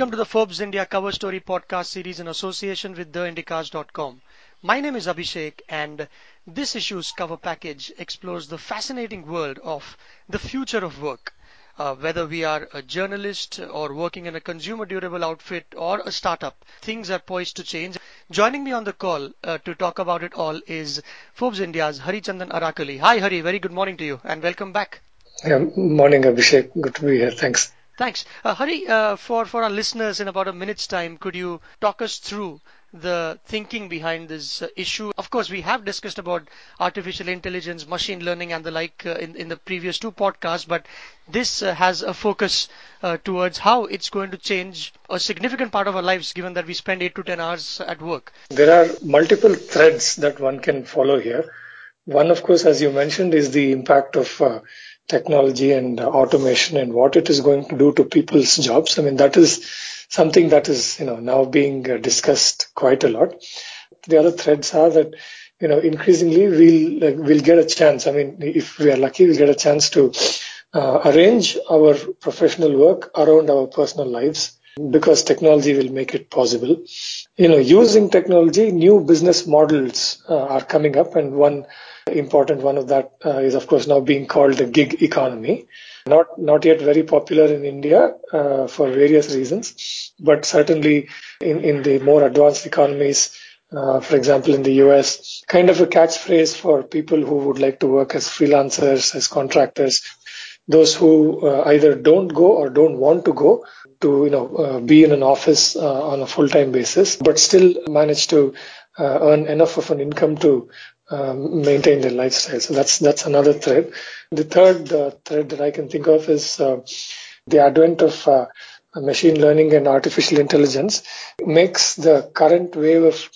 Welcome to the Forbes India Cover Story podcast series in association with TheIndicast.com. My name is Abhishek and this issue's cover package explores the fascinating world of the future of work. Uh, whether we are a journalist or working in a consumer durable outfit or a startup, things are poised to change. Joining me on the call uh, to talk about it all is Forbes India's Hari Chandan Arakali. Hi Hari, very good morning to you and welcome back. Yeah, morning Abhishek, good to be here. Thanks. Thanks. Uh, Hari, uh, for, our listeners in about a minute's time, could you talk us through the thinking behind this uh, issue? Of course, we have discussed about artificial intelligence, machine learning, and the like in, in the previous two podcasts, but this has a focus towards how it's going to change a significant part of our lives, given that we spend 8 to 10 hours at work. There are multiple threads that one can follow here. One, of course, as you mentioned, is the impact of uh, technology and automation and what it is going to do to people's jobs. I mean, that is something that is, you know, now being uh, discussed quite a lot. The other threads are that, you know, increasingly we'll, we'll get a chance. I mean, if we are lucky, we'll get a chance to uh, arrange our professional work around our personal lives because technology will make it possible. You know, using technology, new business models uh, are coming up and one important one of that uh, is of course now being called the gig economy. Not not yet very popular in India uh, for various reasons, but certainly in, in the more advanced economies, uh, for example in the US, kind of a catchphrase for people who would like to work as freelancers, as contractors, those who uh, either don't go or don't want to go to you know uh, be in an office uh, on a full time basis, but still manage to uh, earn enough of an income to um, maintain their lifestyle. So that's that's another thread. The third uh, thread that I can think of is uh, the advent of uh, machine learning and artificial intelligence makes the current wave of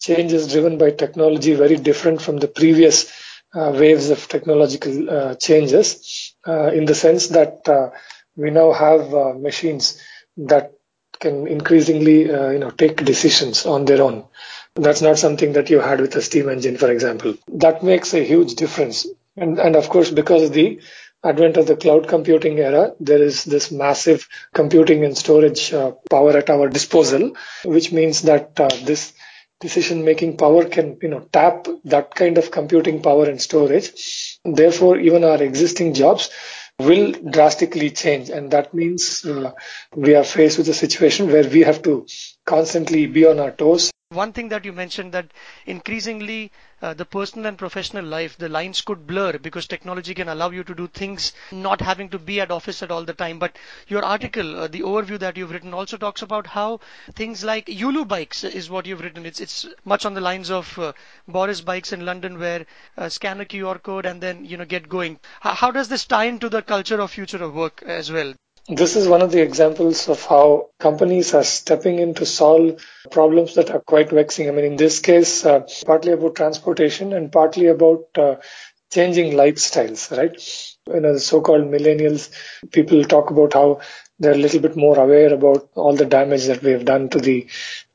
changes driven by technology very different from the previous uh, waves of technological uh, changes uh, in the sense that we now have machines that can increasingly you know take decisions on their own that's not something that you had with a steam engine, for example. That makes a huge difference. And, and of course, because of the advent of the cloud computing era, there is this massive computing and storage uh, power at our disposal, which means that uh, this decision making power can, you know, tap that kind of computing power and storage. Therefore, even our existing jobs will drastically change. And that means uh, we are faced with a situation where we have to constantly be on our toes one thing that you mentioned that increasingly uh, the personal and professional life the lines could blur because technology can allow you to do things not having to be at office at all the time. But your article uh, the overview that you've written also talks about how things like yulu bikes is what you've written. It's it's much on the lines of uh, boris bikes in london where uh, scan a qr code and then you know get going. How, how does this tie into the culture of future of work as well this is one of the examples of how companies are stepping in to solve problems that are quite vexing. I mean, in this case, uh, partly about transportation and partly about uh, changing lifestyles, right? You know, the so-called millennials, people talk about how they're a little bit more aware about all the damage that we have done to the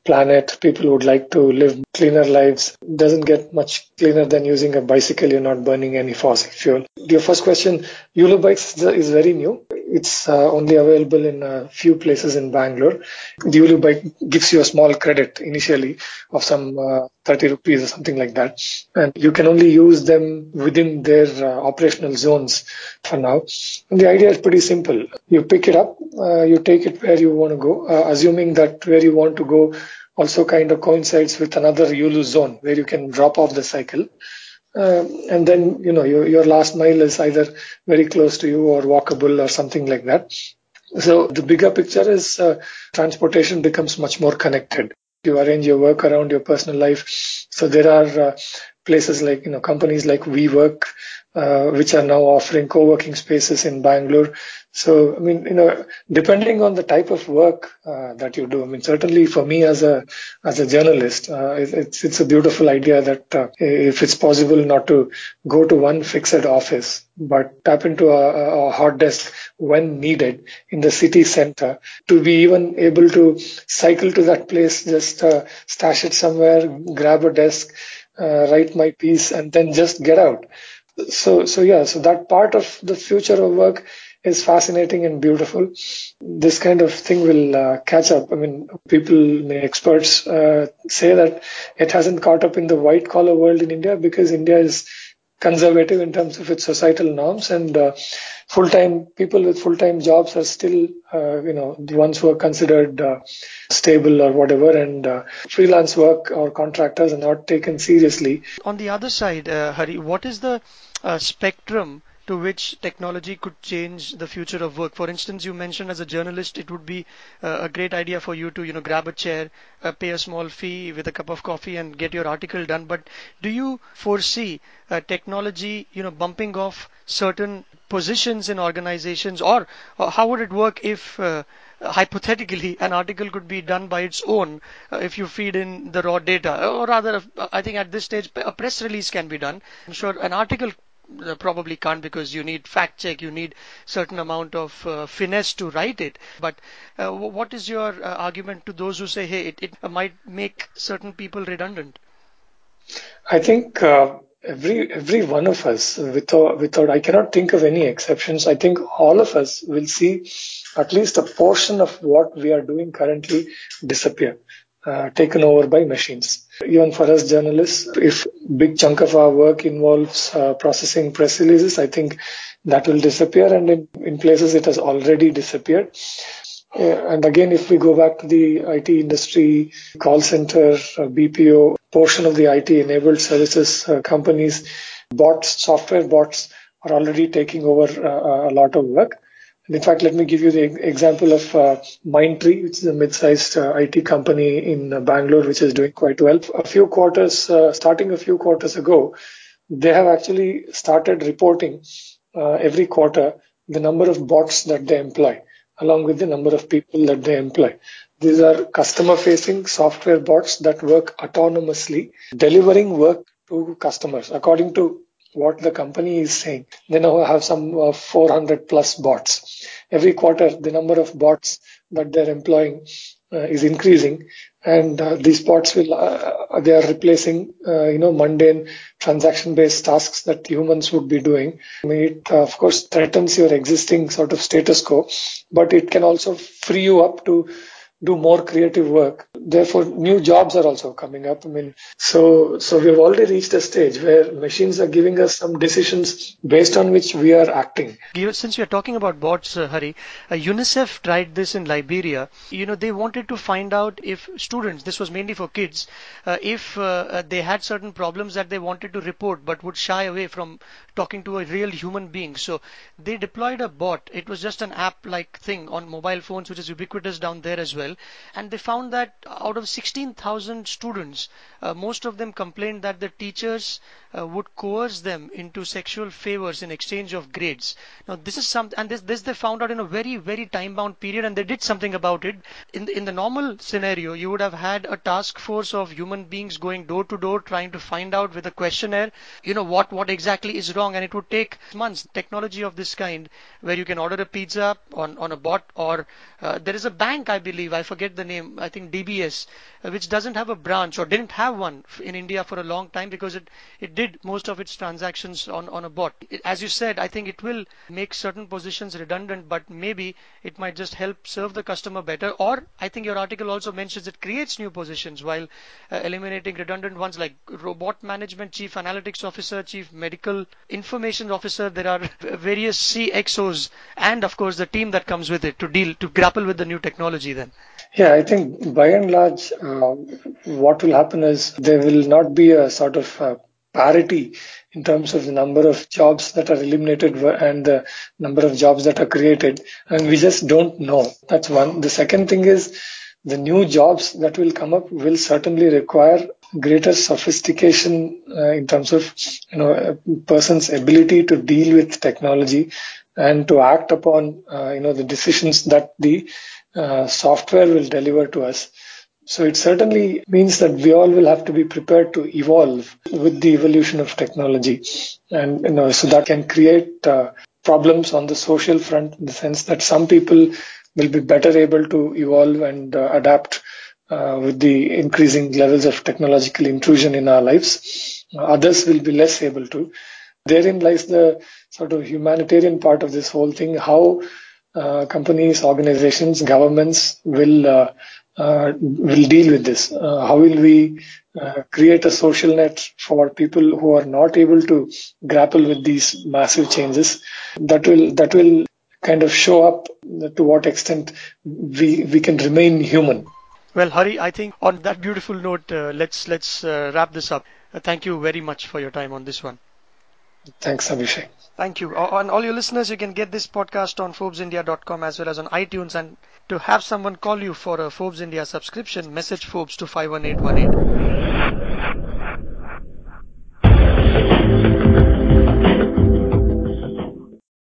planet. People would like to live cleaner lives. Doesn't get much cleaner than using a bicycle. You're not burning any fossil fuel. Your first question, Yulu bikes is very new. It's uh, only available in a few places in Bangalore. The Yulu bike gives you a small credit initially of some uh, 30 rupees or something like that. And you can only use them within their uh, operational zones for now. And the idea is pretty simple. You pick it up, you take it where you want to go, assuming that where you want to go also kind of coincides with another Yulu zone where you can drop off the cycle. Uh, and then, you know, your, your last mile is either very close to you or walkable or something like that. So the bigger picture is uh, transportation becomes much more connected. You arrange your work around your personal life. So there are uh, places like, you know, companies like WeWork, which are now offering co-working spaces in Bangalore so, I mean, you know, depending on the type of work uh, that you do, I mean, certainly for me as a as a journalist, uh, it's it's a beautiful idea that uh, if it's possible not to go to one fixed office, but tap into a, a hot desk when needed in the city center, to be even able to cycle to that place, just uh, stash it somewhere, grab a desk, uh, write my piece, and then just get out. So, so yeah, so that part of the future of work is fascinating and beautiful. This kind of thing will uh, catch up. I mean, people, experts uh, say that it hasn't caught up in the white collar world in India because India is conservative in terms of its societal norms and uh, full-time people with full-time jobs are still uh, you know the ones who are considered uh, stable or whatever and uh, freelance work or contractors are not taken seriously. On the other side uh, hari what is the uh, spectrum to which technology could change the future of work. For instance, you mentioned as a journalist, it would be uh, a great idea for you to, you know, grab a chair, uh, pay a small fee with a cup of coffee and get your article done. But do you foresee uh, technology, you know, bumping off certain positions in organizations or, or how would it work if uh, hypothetically an article could be done by its own uh, if you feed in the raw data or rather i think at this stage a press release can be done i'm sure an article probably can't because you need fact check you need certain amount of uh, finesse to write it. But uh, what is your uh, argument to those who say hey it, it might make certain people redundant? I think uh, every every one of us without without i cannot think of any exceptions. I think all of us will see at least a portion of what we are doing currently disappear uh, taken over by machines. Even for us journalists, if big chunk of our work involves uh, processing press releases, I think that will disappear and in, in places it has already disappeared. Uh, and again, if we go back to the IT industry, call center, uh, BPO, portion of the IT enabled services companies, bots, software bots are already taking over a lot of work. In fact, let me give you the example of uh, Mindtree, which is a mid-sized uh, IT company in uh, Bangalore, which is doing quite well. A few quarters, uh, starting a few quarters ago, they have actually started reporting uh, every quarter the number of bots that they employ, along with the number of people that they employ. These are customer-facing software bots that work autonomously, delivering work to customers according to what the company is saying. They now have some uh, 400 plus bots. Every quarter, the number of bots that they're employing uh, is increasing, and uh, these bots will uh, they are replacing uh, you know mundane transaction-based tasks that humans would be doing. I mean, it uh, of course threatens your existing sort of status quo, but it can also free you up to do more creative work. Therefore, new jobs are also coming up. I mean, so, so we've already reached a stage where machines are giving us some decisions based on which we are acting. Since we are talking about bots, uh, Hari, uh, UNICEF tried this in Liberia. You know, they wanted to find out if students, this was mainly for kids, uh, if uh, uh, they had certain problems that they wanted to report but would shy away from talking to a real human being. So they deployed a bot. It was just an app like thing on mobile phones, which is ubiquitous down there as well. And they found that out of 16,000 students, uh, most of them complained that the teachers uh, would coerce them into sexual favors in exchange of grades. Now this is something, and this, this they found out in a very, very time bound period and they did something about it. In the, in the normal scenario, you would have had a task force of human beings going door to door trying to find out with a questionnaire, you know, what, what exactly is wrong and it would take months. Technology of this kind where you can order a pizza on, on a bot or uh, there is a bank, I believe, I forget the name, I think DBS, uh, which doesn't have a branch or didn't have one in India for a long time because it, it did most of its transactions on, on a bot. As you said, I think it will make certain positions redundant, but maybe it might just help serve the customer better. Or I think your article also mentions it creates new positions while uh, eliminating redundant ones like robot management, chief analytics officer, chief medical information officer. There are various CXOs and of course the team that comes with it to deal, to grapple with the new technology then. Yeah, I think by and large, uh, what will happen is there will not be a sort of uh, parity in terms of the number of jobs that are eliminated and the number of jobs that are created. And we just don't know. That's one. The second thing is the new jobs that will come up will certainly require greater sophistication uh, in terms of you know a person's ability to deal with technology and to act upon uh, you know the decisions that the uh, software will deliver to us so it certainly means that we all will have to be prepared to evolve with the evolution of technology. And, you know, so that can create uh, problems on the social front in the sense that some people will be better able to evolve and uh, adapt uh, with the increasing levels of technological intrusion in our lives. Others will be less able to. Therein lies the sort of humanitarian part of this whole thing. How companies, organizations, governments will uh, uh, will deal with this. Uh, how will we uh, create a social net for people who are not able to grapple with these massive changes? That will that will kind of show up to what extent we we can remain human. Well, Hari, I think on that beautiful note, uh, let's let's wrap this up. thank you very much for your time on this one. Thanks, Abhishek. Thank you. On all your listeners, you can get this podcast on ForbesIndia.com as well as on iTunes. And to have someone call you for a Forbes India subscription, message Forbes to 51818.